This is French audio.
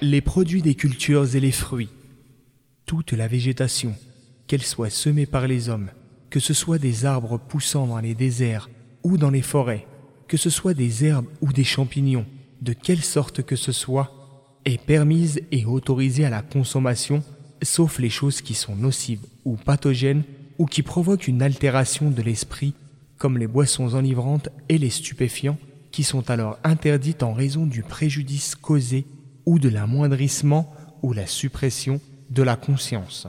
Les produits des cultures et les fruits, toute la végétation, qu'elle soit semée par les hommes, que ce soit des arbres poussant dans les déserts ou dans les forêts, que ce soit des herbes ou des champignons, de quelle sorte que ce soit, est permise et autorisée à la consommation, sauf les choses qui sont nocives ou pathogènes ou qui provoquent une altération de l'esprit comme les boissons enivrantes et les stupéfiants, qui sont alors interdites en raison du préjudice causé ou de l'amoindrissement ou la suppression de la conscience.